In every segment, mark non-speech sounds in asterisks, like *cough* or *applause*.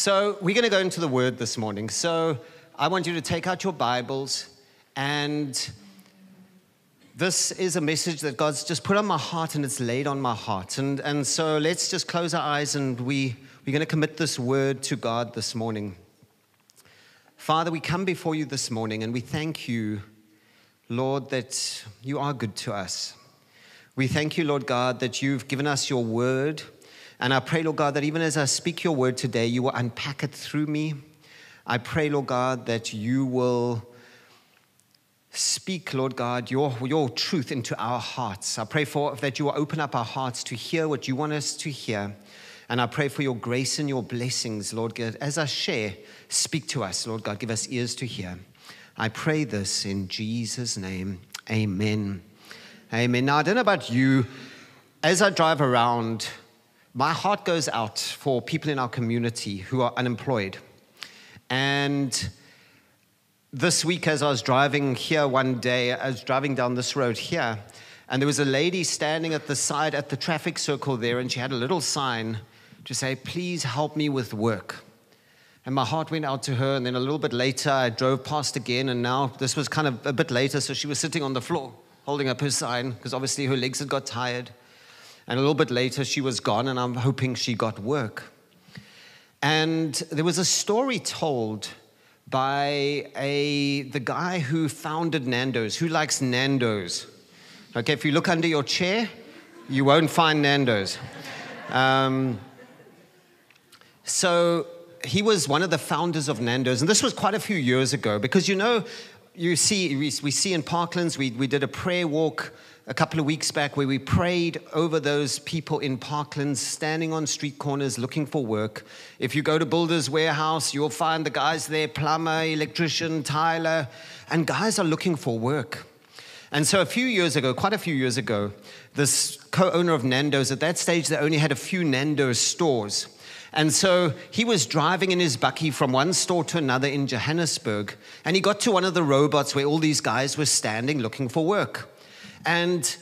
So, we're going to go into the word this morning. So, I want you to take out your Bibles, and this is a message that God's just put on my heart and it's laid on my heart. And, and so, let's just close our eyes and we, we're going to commit this word to God this morning. Father, we come before you this morning and we thank you, Lord, that you are good to us. We thank you, Lord God, that you've given us your word. And I pray, Lord God, that even as I speak your word today, you will unpack it through me. I pray, Lord God, that you will speak, Lord God, your, your truth into our hearts. I pray for that you will open up our hearts to hear what you want us to hear. And I pray for your grace and your blessings, Lord God. As I share, speak to us, Lord God. Give us ears to hear. I pray this in Jesus' name. Amen. Amen. Now, I don't know about you. As I drive around, my heart goes out for people in our community who are unemployed. And this week, as I was driving here one day, I was driving down this road here, and there was a lady standing at the side at the traffic circle there, and she had a little sign to say, Please help me with work. And my heart went out to her, and then a little bit later, I drove past again, and now this was kind of a bit later, so she was sitting on the floor holding up her sign because obviously her legs had got tired. And a little bit later, she was gone, and I'm hoping she got work. And there was a story told by a, the guy who founded Nando's. Who likes Nando's? Okay, if you look under your chair, you won't find Nando's. Um, so he was one of the founders of Nando's, and this was quite a few years ago because you know, you see, we, we see in Parklands, we, we did a prayer walk a couple of weeks back where we prayed over those people in Parklands standing on street corners looking for work. If you go to Builders Warehouse, you'll find the guys there plumber, electrician, tiler, and guys are looking for work. And so a few years ago, quite a few years ago, this co owner of Nando's, at that stage, they only had a few Nando's stores. And so he was driving in his bakkie from one store to another in Johannesburg, and he got to one of the robots where all these guys were standing looking for work. And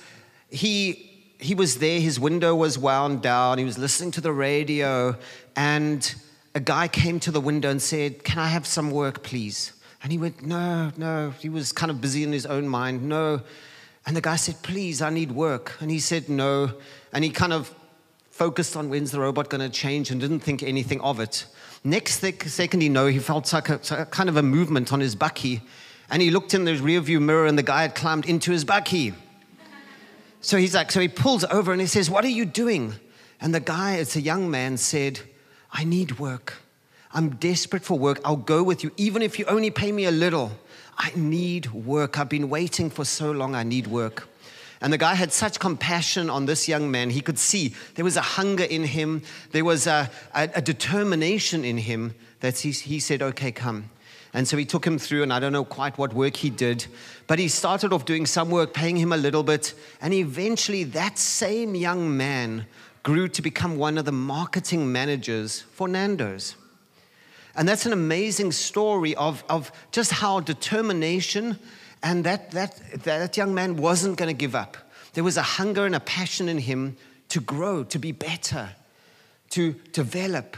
he, he was there, his window was wound down, he was listening to the radio, and a guy came to the window and said, Can I have some work, please? And he went, No, no. He was kind of busy in his own mind, No. And the guy said, Please, I need work. And he said, No. And he kind of focused on when's the robot going to change and didn't think anything of it. Next second, he know, he felt like a, kind of a movement on his bakkie. And he looked in the rearview mirror, and the guy had climbed into his bakkie. So he's like, so he pulls over and he says, What are you doing? And the guy, it's a young man, said, I need work. I'm desperate for work. I'll go with you, even if you only pay me a little. I need work. I've been waiting for so long. I need work. And the guy had such compassion on this young man. He could see there was a hunger in him, there was a, a, a determination in him that he, he said, Okay, come. And so he took him through, and I don't know quite what work he did, but he started off doing some work, paying him a little bit. And eventually, that same young man grew to become one of the marketing managers for Nando's. And that's an amazing story of, of just how determination and that, that, that young man wasn't going to give up. There was a hunger and a passion in him to grow, to be better, to develop,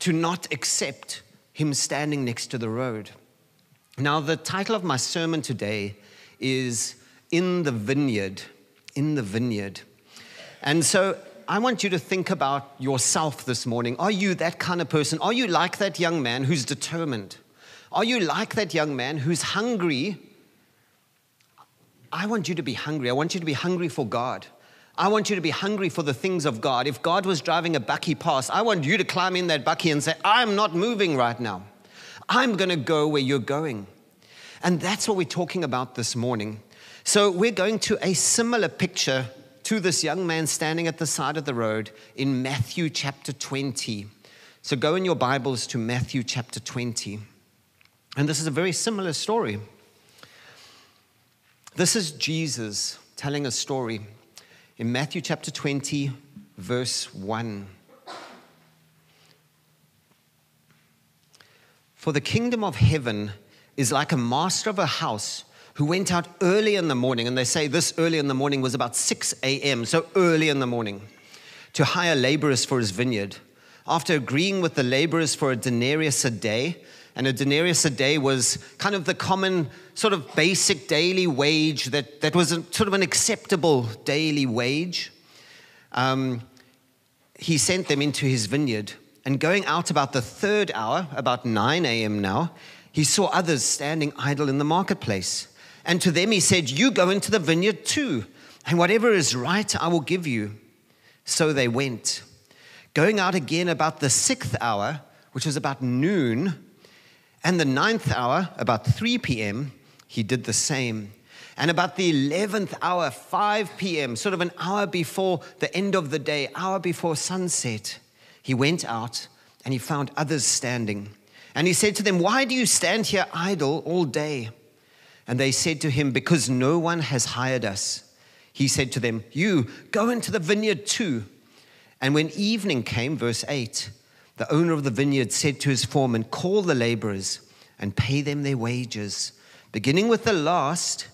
to not accept him standing next to the road. Now, the title of my sermon today is In the Vineyard. In the Vineyard. And so I want you to think about yourself this morning. Are you that kind of person? Are you like that young man who's determined? Are you like that young man who's hungry? I want you to be hungry. I want you to be hungry for God. I want you to be hungry for the things of God. If God was driving a bakkie past, I want you to climb in that bakkie and say, I'm not moving right now. I'm going to go where you're going. And that's what we're talking about this morning. So we're going to a similar picture to this young man standing at the side of the road in Matthew chapter 20. So go in your Bibles to Matthew chapter 20. And this is a very similar story. This is Jesus telling a story in Matthew chapter 20, verse 1. For the kingdom of heaven is like a master of a house who went out early in the morning, and they say this early in the morning was about 6 a.m., so early in the morning, to hire laborers for his vineyard. after agreeing with the laborers for a denarius a day, and a denarius a day was kind of the common, sort of basic daily wage that, that was a, sort of an acceptable daily wage. Um, he sent them into his vineyard. And going out about the third hour, about 9 a.m. now, he saw others standing idle in the marketplace. And to them he said, You go into the vineyard too, and whatever is right I will give you. So they went. Going out again about the sixth hour, which was about noon, and the ninth hour, about 3 p.m., he did the same. And about the 11th hour, 5 p.m., sort of an hour before the end of the day, hour before sunset, he went out and he found others standing. And he said to them, Why do you stand here idle all day? And they said to him, Because no one has hired us. He said to them, You go into the vineyard too. And when evening came, verse 8, the owner of the vineyard said to his foreman, Call the laborers and pay them their wages, beginning with the last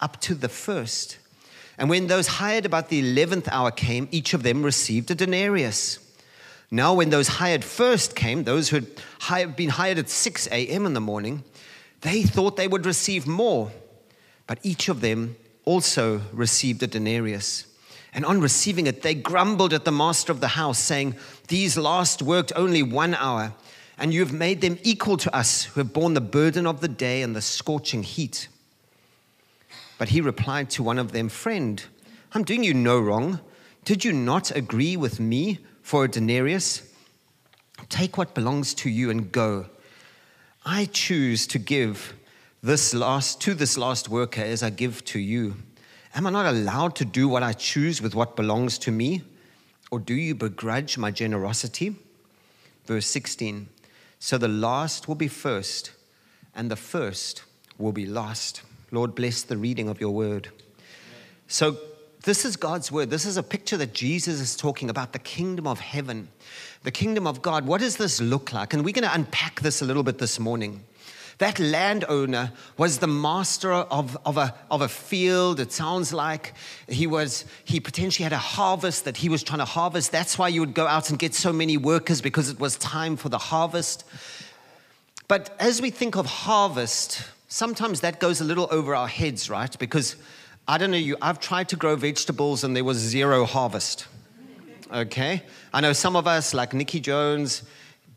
up to the first. And when those hired about the eleventh hour came, each of them received a denarius. Now, when those hired first came, those who had been hired at 6 a.m. in the morning, they thought they would receive more. But each of them also received a denarius. And on receiving it, they grumbled at the master of the house, saying, These last worked only one hour, and you have made them equal to us who have borne the burden of the day and the scorching heat. But he replied to one of them, Friend, I'm doing you no wrong. Did you not agree with me for a denarius? Take what belongs to you and go. I choose to give this last to this last worker as I give to you. Am I not allowed to do what I choose with what belongs to me? Or do you begrudge my generosity? Verse 16 So the last will be first, and the first will be last. Lord, bless the reading of your word. So, this is God's word. This is a picture that Jesus is talking about the kingdom of heaven, the kingdom of God. What does this look like? And we're going to unpack this a little bit this morning. That landowner was the master of, of, a, of a field. It sounds like he was, he potentially had a harvest that he was trying to harvest. That's why you would go out and get so many workers because it was time for the harvest. But as we think of harvest, sometimes that goes a little over our heads, right? Because I don't know you, I've tried to grow vegetables and there was zero harvest. Okay? I know some of us, like Nikki Jones,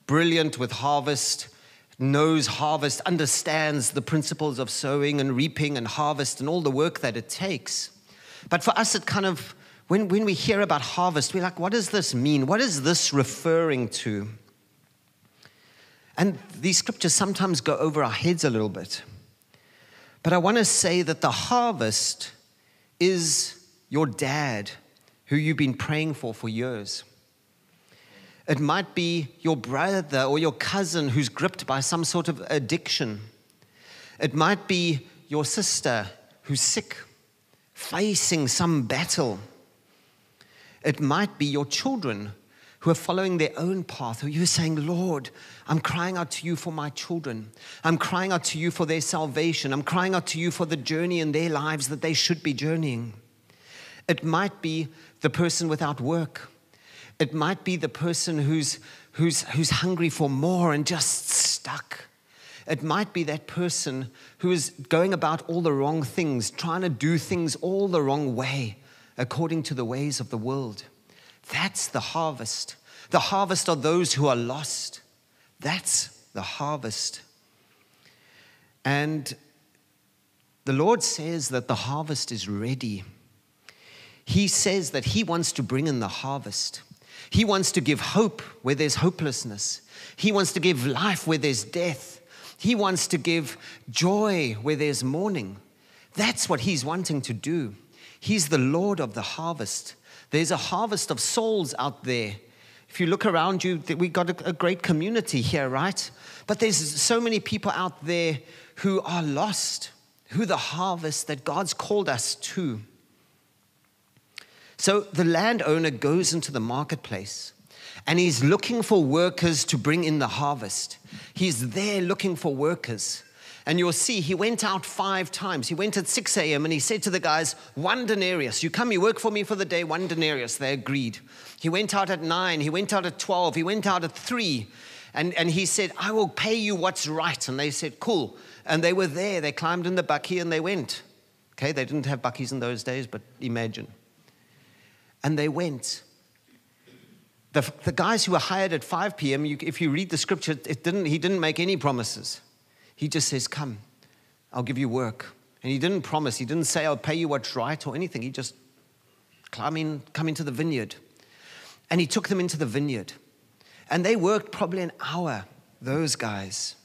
brilliant with harvest, knows harvest, understands the principles of sowing and reaping and harvest and all the work that it takes. But for us, it kind of, when, when we hear about harvest, we're like, what does this mean? What is this referring to? And these scriptures sometimes go over our heads a little bit. But I want to say that the harvest is your dad who you've been praying for for years. It might be your brother or your cousin who's gripped by some sort of addiction. It might be your sister who's sick, facing some battle. It might be your children who are following their own path, who you're saying, Lord, I'm crying out to you for my children. I'm crying out to you for their salvation. I'm crying out to you for the journey in their lives that they should be journeying. It might be the person without work. It might be the person who's, who's, who's hungry for more and just stuck. It might be that person who is going about all the wrong things, trying to do things all the wrong way, according to the ways of the world. That's the harvest. The harvest of those who are lost. That's the harvest. And the Lord says that the harvest is ready. He says that He wants to bring in the harvest. He wants to give hope where there's hopelessness. He wants to give life where there's death. He wants to give joy where there's mourning. That's what He's wanting to do. He's the Lord of the harvest. There's a harvest of souls out there. If you look around you, we've got a, great community here, right? But there's so many people out there who are lost, who the harvest that God's called us to. So the landowner goes into the marketplace and he's looking for workers to bring in the harvest. He's there looking for workers. And you'll see he went out five times. He went at 6 a.m. and he said to the guys, One denarius. You come, you work for me for the day, one denarius. They agreed. He went out at 9. He went out at 12. He went out at 3. And, and he said, I will pay you what's right. And they said, Cool. And they were there. They climbed in the bakkie and they went. Okay, they didn't have bakkies in those days, but imagine. And they went. The, the guys who were hired at 5 p.m., you, if you read the scripture, it didn't, he didn't make any promises. He just says, Come, I'll give you work. And he didn't promise, he didn't say, I'll pay you what's right or anything. He just climb in, come into the vineyard. And he took them into the vineyard. And they worked probably an hour, those guys.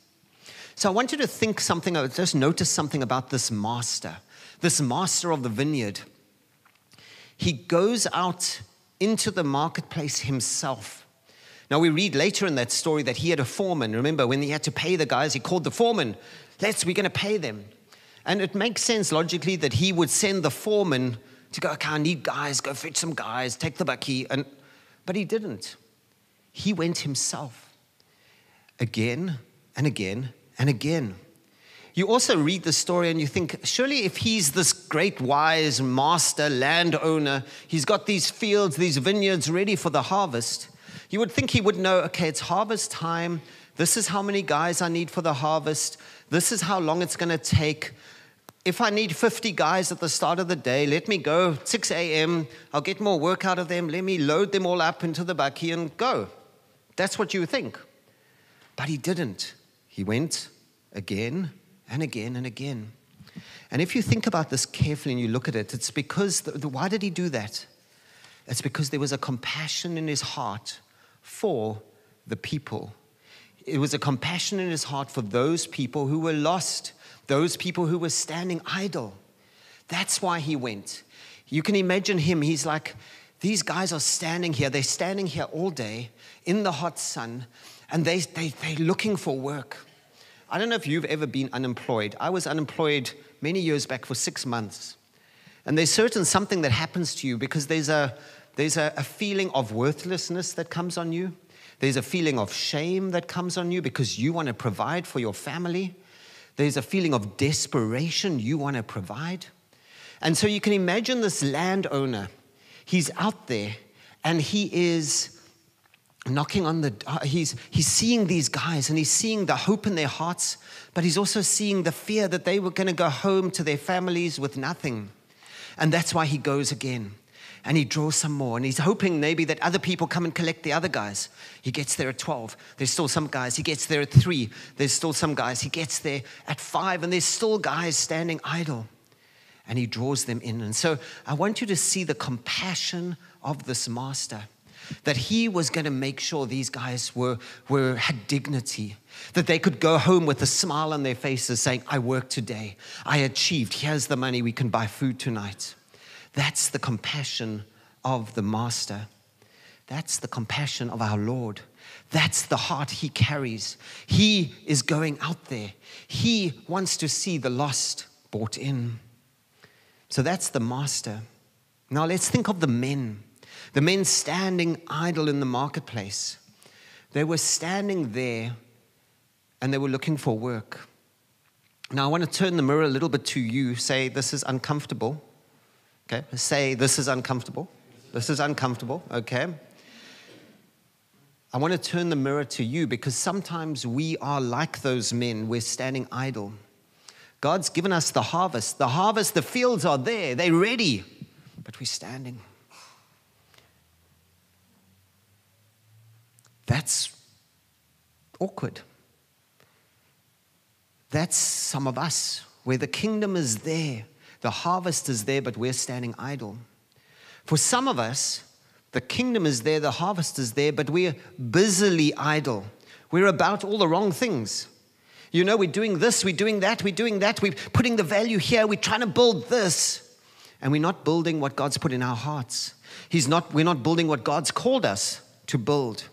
So I want you to think something, uh, just notice something about this master, this master of the vineyard. He goes out into the marketplace himself. Now, we read later in that story that he had a foreman. Remember, when he had to pay the guys, he called the foreman. Let's, we're going to pay them. And it makes sense logically that he would send the foreman to go, okay, I need guys, go fetch some guys, take the bakkie. And, but he didn't. He went himself again and again and again. You also read the story and you think, surely if he's this great wise master landowner, he's got these fields, these vineyards ready for the harvest, you would think he would know, okay, it's harvest time. This is how many guys I need for the harvest. This is how long it's going to take. If I need 50 guys at the start of the day, let me go 6 a.m. I'll get more work out of them. Let me load them all up into the bakkie and go. That's what you think. But he didn't. He went again and again and again. And if you think about this carefully and you look at it, it's because, the, the, why did he do that? It's because there was a compassion in his heart for the people. It was a compassion in his heart for those people who were lost, those people who were standing idle. That's why he went. You can imagine him. He's like, these guys are standing here. They're standing here all day in the hot sun, and they, they, they're looking for work. I don't know if you've ever been unemployed. I was unemployed many years back for six months. And there's certain something that happens to you because there's a, there's a, a feeling of worthlessness that comes on you. There's a feeling of shame that comes on you because you want to provide for your family. There's a feeling of desperation you want to provide. And so you can imagine this landowner. He's out there and he is knocking on the uh, he's he's seeing these guys and he's seeing the hope in their hearts but he's also seeing the fear that they were going to go home to their families with nothing. And that's why he goes again and he draws some more and he's hoping maybe that other people come and collect the other guys. He gets there at 12 there's still some guys. He gets there at 3 there's still some guys. He gets there at 5 and there's still guys standing idle and he draws them in. And so i want you to see the compassion of this master that he was going to make sure these guys were, were had dignity that they could go home with a smile on their faces saying i worked today i achieved here's the money we can buy food tonight that's the compassion of the Master. That's the compassion of our Lord. That's the heart he carries. He is going out there. He wants to see the lost brought in. So that's the master. Now let's think of the men. The men standing idle in the marketplace. They were standing there and they were looking for work. Now I want to turn the mirror a little bit to you, say, This is uncomfortable. Okay, say this is uncomfortable. This is uncomfortable, okay? I want to turn the mirror to you because sometimes we are like those men. We're standing idle. God's given us the harvest. The harvest, the fields are there, they're ready, but we're standing. That's awkward. That's some of us, where the kingdom is there, the harvest is there, but we're standing idle. For some of us, the kingdom is there, the harvest is there, but we're busily idle. We're about all the wrong things. You know, we're doing this, we're doing that, we're doing that, we're putting the value here, we're trying to build this. And we're not building what God's put in our hearts. He's not, we're not building what God's called us to build.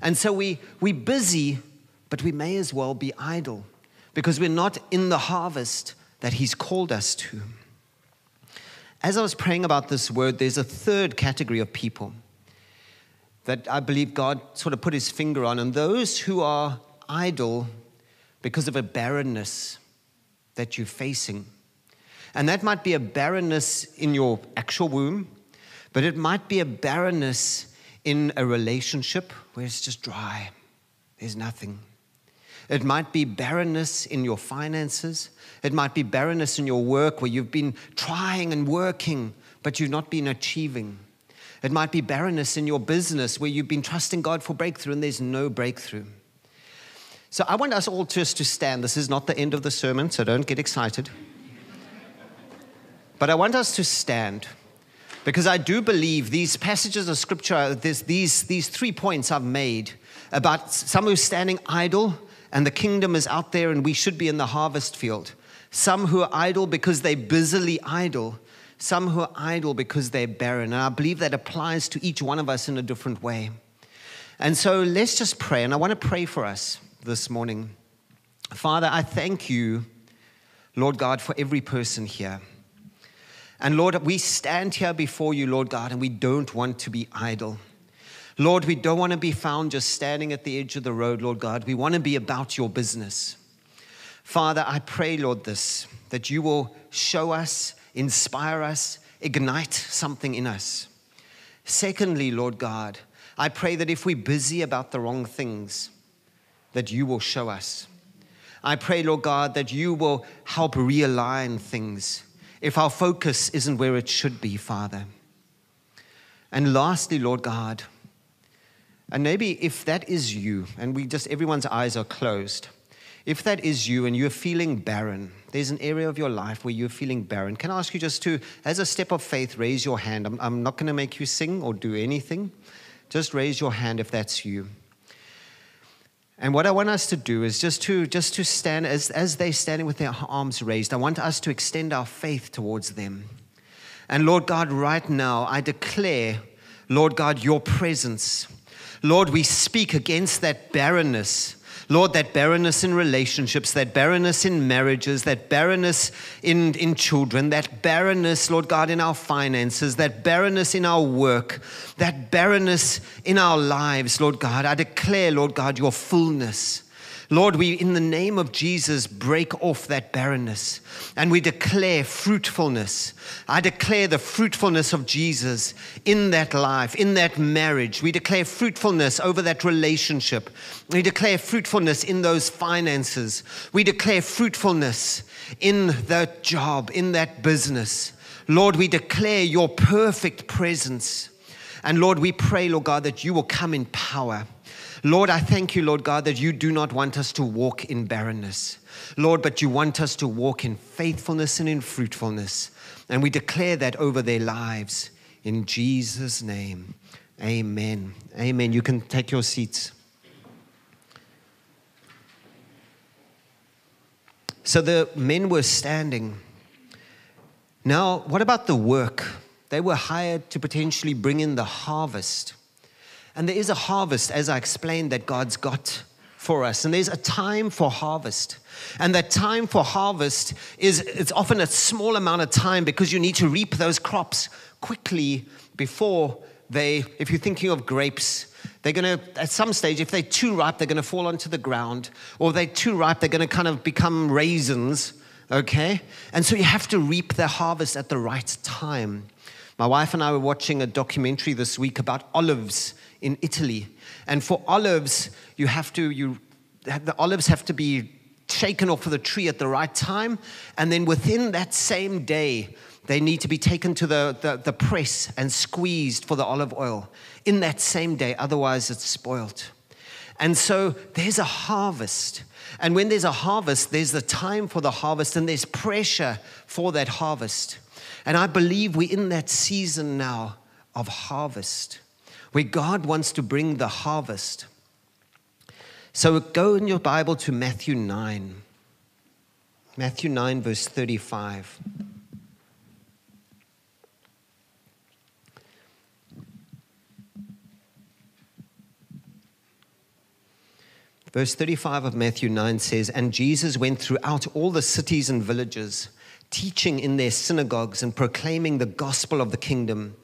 And so we, we're busy, but we may as well be idle because we're not in the harvest that He's called us to. As I was praying about this word, there's a third category of people that I believe God sort of put his finger on, and those who are idle because of a barrenness. that you're facing. And that might be a barrenness in your actual womb, but it might be a barrenness in a relationship where it's just dry, there's nothing. It might be barrenness in your finances. It might be barrenness in your work where you've been trying and working, but you've not been achieving. It might be barrenness in your business where you've been trusting God for breakthrough and there's no breakthrough. So I want us all just to stand. This is not the end of the sermon, so don't get excited. But I want us to stand because I do believe these passages of scripture, this, these, these three points I've made about some who's standing idle and the kingdom is out there and we should be in the harvest field. Some who are idle because they're busily idle. Some who are idle because they're barren. And I believe that applies to each one of us in a different way. And so let's just pray. And I want to pray for us this morning. Father, I thank you, Lord God, for every person here. And Lord, we stand here before you, Lord God, and we don't want to be idle. Lord, we don't want to be found just standing at the edge of the road, Lord God. We want to be about your business. Father, I pray, Lord, this, that you will show us, inspire us, ignite something in us. Secondly, Lord God, I pray that if we're busy about the wrong things, that you will show us. I pray, Lord God, that you will help realign things if our focus isn't where it should be, Father. And lastly, Lord God, and maybe if that is you, and we just, everyone's eyes are closed, if that is you and you're feeling barren, there's an area of your life where you're feeling barren, can I ask you just to, as a step of faith, raise your hand? I'm, I'm not going to make you sing or do anything. Just raise your hand if that's you. And what I want us to do is just to just to stand as, as they're standing with their arms raised, I want us to extend our faith towards them. And Lord God, right now, I declare, Lord God, your presence Lord, we speak against that barrenness. Lord, that barrenness in relationships, that barrenness in marriages, that barrenness in, in children, that barrenness, Lord God, in our finances, that barrenness in our work, that barrenness in our lives, Lord God. I declare, Lord God, your fullness. Lord, we, in the name of Jesus, break off that barrenness and we declare fruitfulness. I declare the fruitfulness of Jesus in that life, in that marriage. We declare fruitfulness over that relationship. We declare fruitfulness in those finances. We declare fruitfulness in that job, in that business. Lord, we declare your perfect presence. And Lord, we pray, Lord God, that you will come in power. Lord, I thank you, Lord God, that you do not want us to walk in barrenness. Lord, but you want us to walk in faithfulness and in fruitfulness. And we declare that over their lives. In Jesus' name, amen. Amen. You can take your seats. So the men were standing. Now, what about the work? They were hired to potentially bring in the harvest. And there is a harvest, as I explained, that God's got for us. And there's a time for harvest. And that time for harvest is it's often a small amount of time because you need to reap those crops quickly before they, if you're thinking of grapes, they're going to, at some stage, if they're too ripe, they're going to fall onto the ground. Or they're too ripe, they're going to kind of become raisins, okay? And so you have to reap the harvest at the right time. My wife and I were watching a documentary this week about olives in Italy. And for olives, you have to, you, the olives have to be shaken off of the tree at the right time. And then within that same day, they need to be taken to the, the, the press and squeezed for the olive oil in that same day. Otherwise, it's spoilt. And so there's a harvest. And when there's a harvest, there's the time for the harvest and there's pressure for that harvest. And I believe we're in that season now of harvest where God wants to bring the harvest. So go in your Bible to Matthew 9. Matthew 9, verse 35. Verse 35 of Matthew 9 says, And Jesus went throughout all the cities and villages, teaching in their synagogues and proclaiming the gospel of the kingdom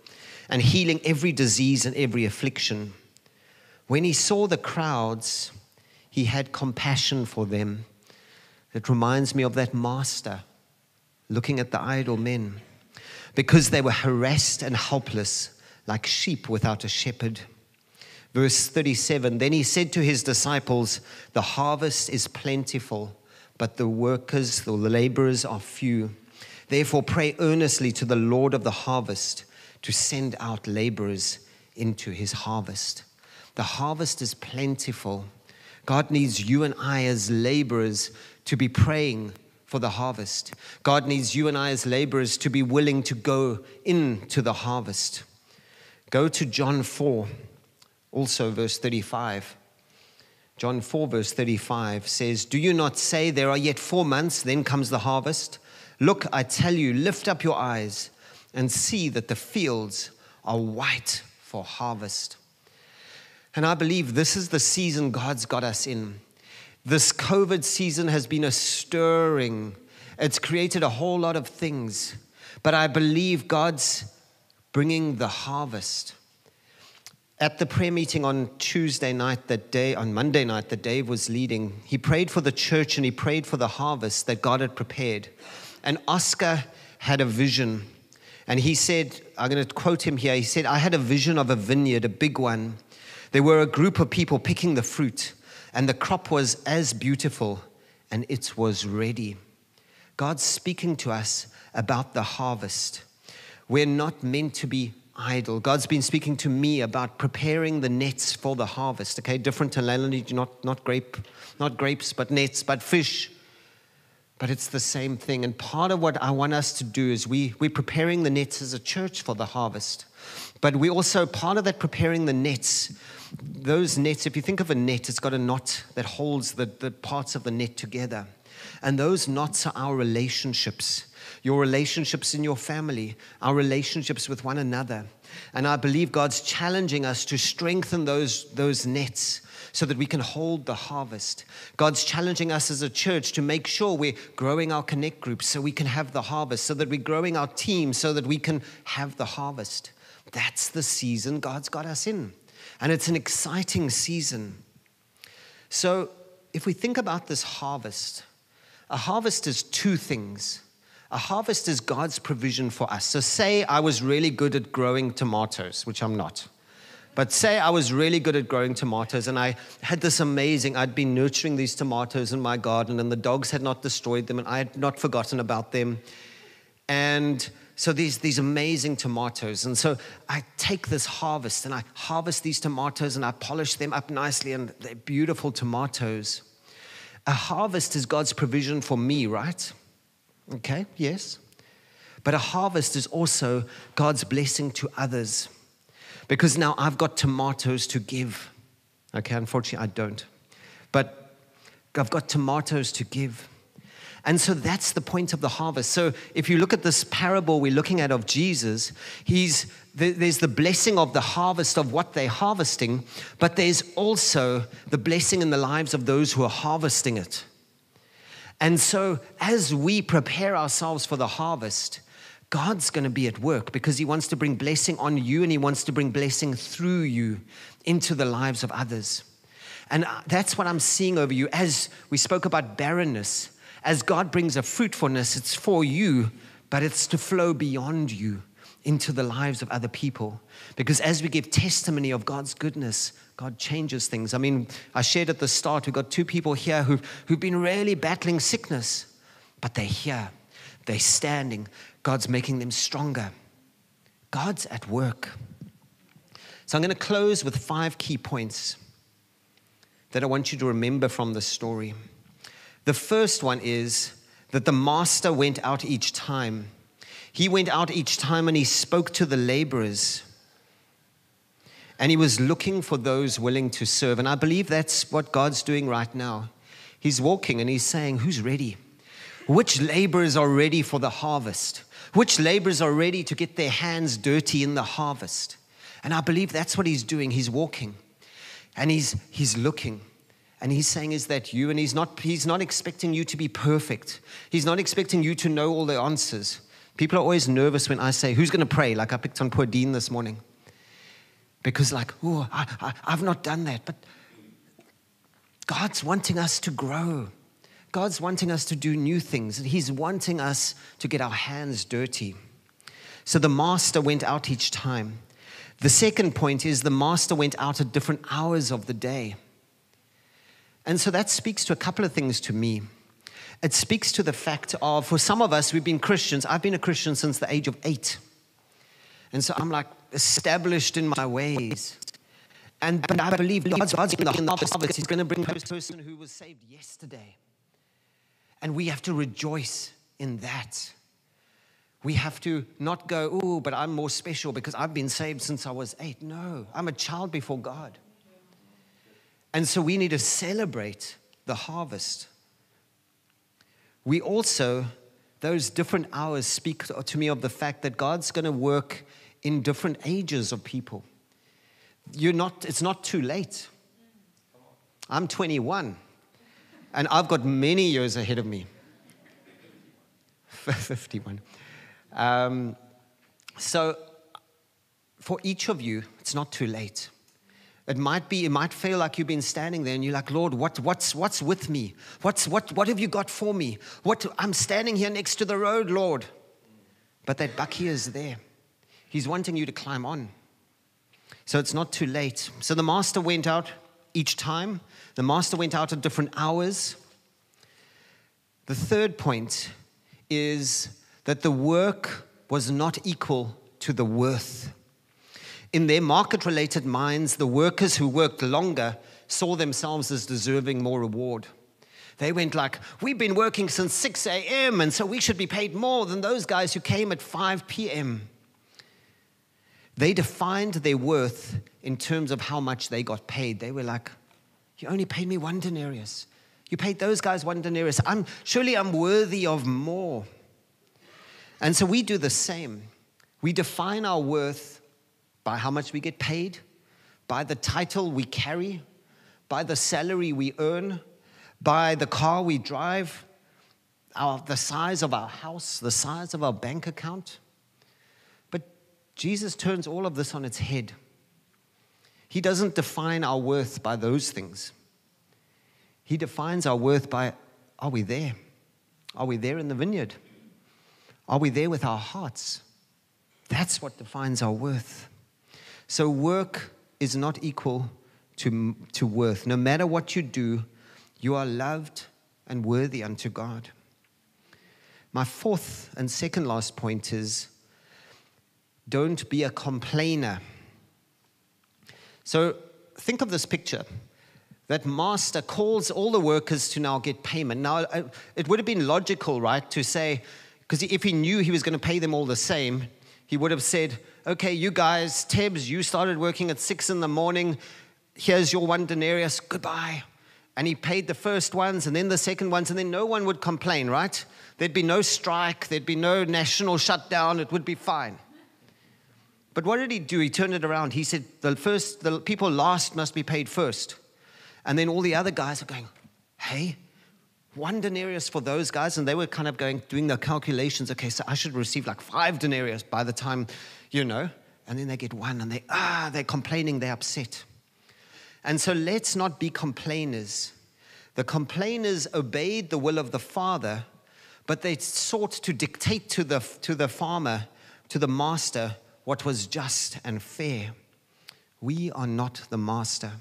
and healing every disease and every affliction. When he saw the crowds, he had compassion for them. It reminds me of that master looking at the idle men because they were harassed and helpless like sheep without a shepherd. Verse 37 Then he said to his disciples, The harvest is plentiful, but the workers, the laborers are few. Therefore, pray earnestly to the Lord of the harvest to send out laborers into his harvest. The harvest is plentiful. God needs you and I as laborers to be praying for the harvest. God needs you and I as laborers to be willing to go into the harvest. Go to John 4, also verse 35. John 4, verse 35 says, Do you not say there are yet four months, then comes the harvest? Look, I tell you, lift up your eyes and see that the fields are white for harvest. And I believe this is the season God's got us in. This COVID season has been a stirring, it's created a whole lot of things. But I believe God's bringing the harvest. At the prayer meeting on Tuesday night, that day, on Monday night, that Dave was leading, he prayed for the church and he prayed for the harvest that God had prepared. And Oscar had a vision. And he said, I'm going to quote him here. He said, I had a vision of a vineyard, a big one. There were a group of people picking the fruit, and the crop was as beautiful, and it was ready. God's speaking to us about the harvest. We're not meant to be idle. God's been speaking to me about preparing the nets for the harvest. Okay, different to not, not grape, not grapes, but nets, but fish. But it's the same thing. And part of what I want us to do is we, we're preparing the nets as a church for the harvest. But we also, part of that preparing the nets, those nets, if you think of a net, it's got a knot that holds the, the parts of the net together. And those knots are our relationships your relationships in your family, our relationships with one another. And I believe God's challenging us to strengthen those, those nets so that we can hold the harvest. God's challenging us as a church to make sure we're growing our connect groups so we can have the harvest, so that we're growing our team so that we can have the harvest. That's the season God's got us in. And it's an exciting season. So, if we think about this harvest, a harvest is two things. A harvest is God's provision for us. So, say I was really good at growing tomatoes, which I'm not. But say I was really good at growing tomatoes and I had this amazing, I'd been nurturing these tomatoes in my garden and the dogs had not destroyed them and I had not forgotten about them. And so these, these amazing tomatoes. And so I take this harvest and I harvest these tomatoes and I polish them up nicely and they're beautiful tomatoes. A harvest is God's provision for me, right? Okay, yes. But a harvest is also God's blessing to others because now I've got tomatoes to give. Okay, unfortunately, I don't. But I've got tomatoes to give. And so that's the point of the harvest. So if you look at this parable we're looking at of Jesus, he's, there's the blessing of the harvest of what they're harvesting, but there's also the blessing in the lives of those who are harvesting it. And so as we prepare ourselves for the harvest, God's going to be at work because He wants to bring blessing on you and He wants to bring blessing through you into the lives of others. And uh, that's what I'm seeing over you. As we spoke about barrenness, as God brings a fruitfulness, it's for you, but it's to flow beyond you into the lives of other people. Because as we give testimony of God's goodness, God changes things. I mean, I shared at the start, we've got two people here who've, who've been really battling sickness, but they're here, they're standing, God's making them stronger. God's at work. So I'm going to close with five key points that I want you to remember from this story. The first one is that the master went out each time. He went out each time and he spoke to the laborers. And he was looking for those willing to serve. And I believe that's what God's doing right now. He's walking and he's saying, Who's ready? Which laborers are ready for the harvest? Which laborers are ready to get their hands dirty in the harvest? And I believe that's what he's doing. He's walking and he's, he's looking. And he's saying, Is that you? And he's not, he's not expecting you to be perfect. He's not expecting you to know all the answers. People are always nervous when I say, Who's going to pray? Like I picked on poor Dean this morning. Because, like, oh, I, I, I've not done that. But God's wanting us to grow. God's wanting us to do new things. He's wanting us to get our hands dirty. So the master went out each time. The second point is the master went out at different hours of the day. And so that speaks to a couple of things to me. It speaks to the fact of, for some of us, we've been Christians. I've been a Christian since the age of eight. And so I'm like established in my ways. And but I believe God's, God's in the harvest. He's going to bring the person who was saved yesterday. And we have to rejoice in that. We have to not go, oh, but I'm more special because I've been saved since I was eight. No, I'm a child before God. And so we need to celebrate the harvest. We also, those different hours speak to me of the fact that God's going to work in different ages of people. You're not, it's not too late. I'm 21, and I've got many years ahead of me. *laughs* 51. Um, so, for each of you, it's not too late. It might be, it might feel like you've been standing there and you're like, Lord, what, what's, what's with me? What's, what, what have you got for me? What, I'm standing here next to the road, Lord. But that bakkie is there. He's wanting you to climb on. So it's not too late. So the master went out each time. The master went out at different hours. The third point is that the work was not equal to the worth. In their market related minds, the workers who worked longer saw themselves as deserving more reward. They went like, We've been working since 6 a.m., and so we should be paid more than those guys who came at 5 p.m. They defined their worth in terms of how much they got paid. They were like, You only paid me one denarius. You paid those guys one denarius. I'm, surely I'm worthy of more. And so we do the same. We define our worth by how much we get paid, by the title we carry, by the salary we earn, by the car we drive, our, the size of our house, the size of our bank account. But Jesus turns all of this on its head. He doesn't define our worth by those things. He defines our worth by are we there? Are we there in the vineyard? Are we there with our hearts? That's what defines our worth. So, work is not equal to, to worth. No matter what you do, you are loved and worthy unto God. My fourth and second last point is don't be a complainer. So, think of this picture that master calls all the workers to now get payment. Now, it would have been logical, right, to say, because if he knew he was going to pay them all the same, he would have said, Okay, you guys, Tebs, you started working at six in the morning. Here's your one denarius. Goodbye. And he paid the first ones and then the second ones, and then no one would complain, right? There'd be no strike, there'd be no national shutdown, it would be fine. But what did he do? He turned it around. He said, The first, the people last must be paid first. And then all the other guys are going, Hey, one denarius for those guys, and they were kind of going, doing the calculations. Okay, so I should receive like five denarius by the time, you know, and then they get one and they, ah, they're complaining, they're upset. And so let's not be complainers. The complainers obeyed the will of the Father, but they sought to dictate to the, to the farmer, to the master, what was just and fair. We are not the master.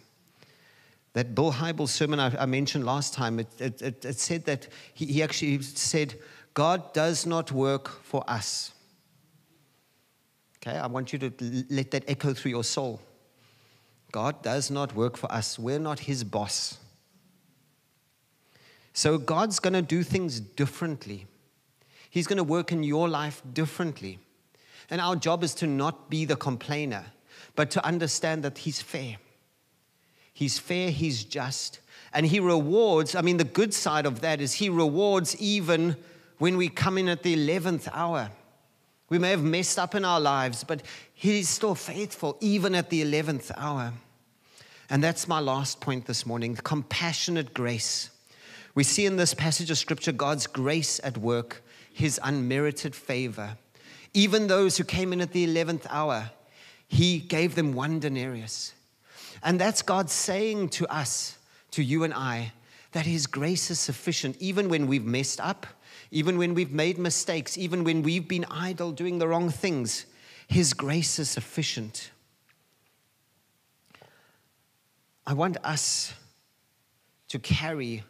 That Bill Hybels sermon I, I mentioned last time, it, it, it, it said that he, he actually said, God does not work for us. Okay, I want you to let that echo through your soul. God does not work for us. We're not his boss. So God's going to do things differently. He's going to work in your life differently. And our job is to not be the complainer, but to understand that he's fair. He's fair, he's just, and he rewards. I mean, the good side of that is he rewards even when we come in at the 11th hour. We may have messed up in our lives, but he's still faithful even at the 11th hour. And that's my last point this morning compassionate grace. We see in this passage of scripture God's grace at work, his unmerited favor. Even those who came in at the 11th hour, he gave them one denarius. And that's God saying to us, to you and I, that His grace is sufficient even when we've messed up, even when we've made mistakes, even when we've been idle doing the wrong things. His grace is sufficient. I want us to carry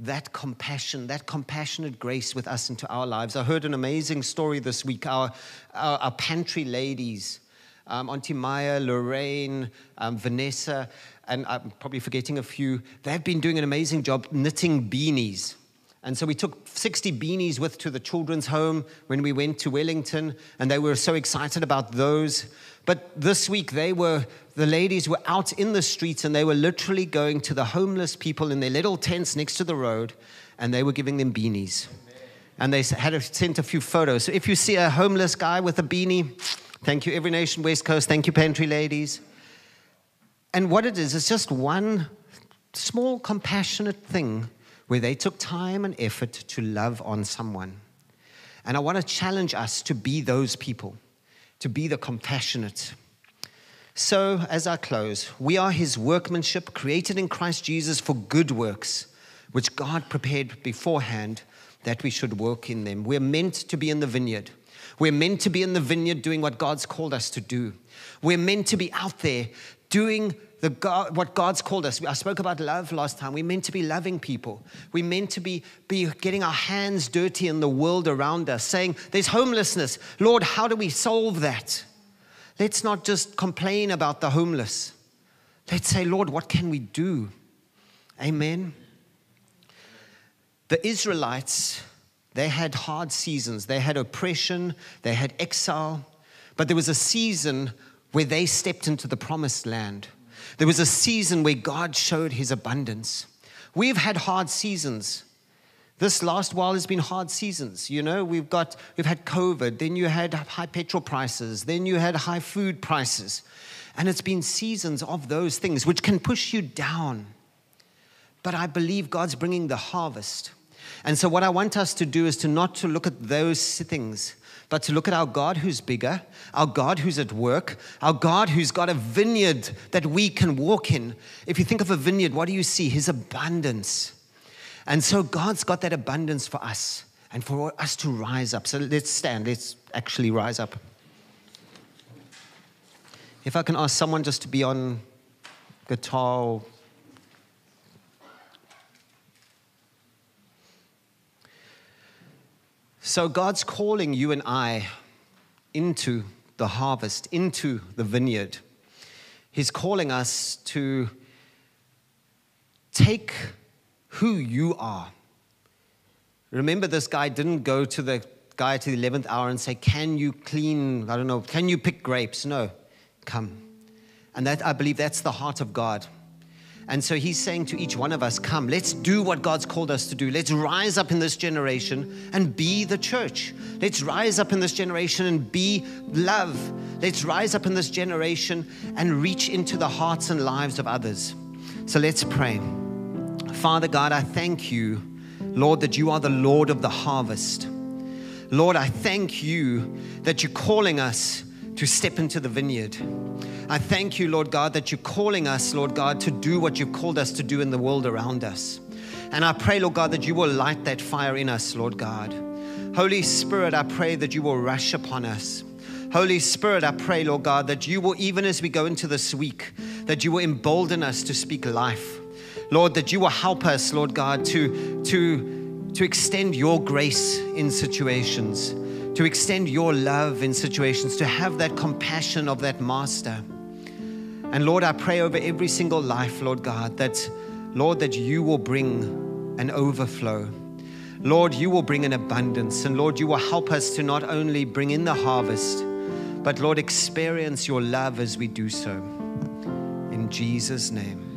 that compassion, that compassionate grace with us into our lives. I heard an amazing story this week. Our, our, our pantry ladies, um, Auntie Maya, Lorraine, um, Vanessa, and I'm probably forgetting a few, they've been doing an amazing job knitting beanies. And so we took 60 beanies with to the children's home when we went to Wellington, and they were so excited about those. But this week, they were, the ladies were out in the streets and they were literally going to the homeless people in their little tents next to the road, and they were giving them beanies. And they had sent a few photos. So if you see a homeless guy with a beanie, thank you, Every Nation West Coast, thank you, Pantry Ladies. And what it is, it's just one small, compassionate thing where they took time and effort to love on someone. And I want to challenge us to be those people, to be the compassionate. So, as I close, we are his workmanship, created in Christ Jesus for good works, which God prepared beforehand that we should work in them. We're meant to be in the vineyard. We're meant to be in the vineyard doing what God's called us to do. We're meant to be out there doing the God, what God's called us. I spoke about love last time. We're meant to be loving people. We're meant to be, be getting our hands dirty in the world around us, saying, There's homelessness. Lord, how do we solve that? Let's not just complain about the homeless. Let's say, Lord, what can we do? Amen. The Israelites, they had hard seasons. They had oppression, they had exile, but there was a season where they stepped into the promised land. There was a season where God showed his abundance. We've had hard seasons. This last while has been hard seasons. You know, we've got we've had COVID, then you had high petrol prices, then you had high food prices. And it's been seasons of those things which can push you down. But I believe God's bringing the harvest. And so what I want us to do is to not to look at those things, but to look at our God who's bigger, our God who's at work, our God who's got a vineyard that we can walk in. If you think of a vineyard, what do you see? His abundance. And so God's got that abundance for us and for us to rise up. So let's stand, let's actually rise up. If I can ask someone just to be on guitar So God's calling you and I into the harvest, into the vineyard. He's calling us to take who you are. Remember, this guy didn't go to the guy to the 11th hour and say, Can you clean, I don't know, can you pick grapes? No, come. And that, I believe that's the heart of God. And so he's saying to each one of us, Come, let's do what God's called us to do. Let's rise up in this generation and be the church. Let's rise up in this generation and be love. Let's rise up in this generation and reach into the hearts and lives of others. So let's pray. Father God, I thank you, Lord, that you are the Lord of the harvest. Lord, I thank you that you're calling us to step into the vineyard. I thank you, Lord God, that you're calling us, Lord God, to do what you've called us to do in the world around us. And I pray, Lord God, that you will light that fire in us, Lord God. Holy Spirit, I pray that you will rush upon us. Holy Spirit, I pray, Lord God, that you will, even as we go into this week, that you will embolden us to speak life. Lord, that you will help us, Lord God, to, to, to extend your grace in situations, to extend your love in situations, to have that compassion of that master. And Lord, I pray over every single life, Lord God, that, Lord, that you will bring an overflow. Lord, you will bring an abundance. And Lord, you will help us to not only bring in the harvest, but Lord, experience your love as we do so. In Jesus' name.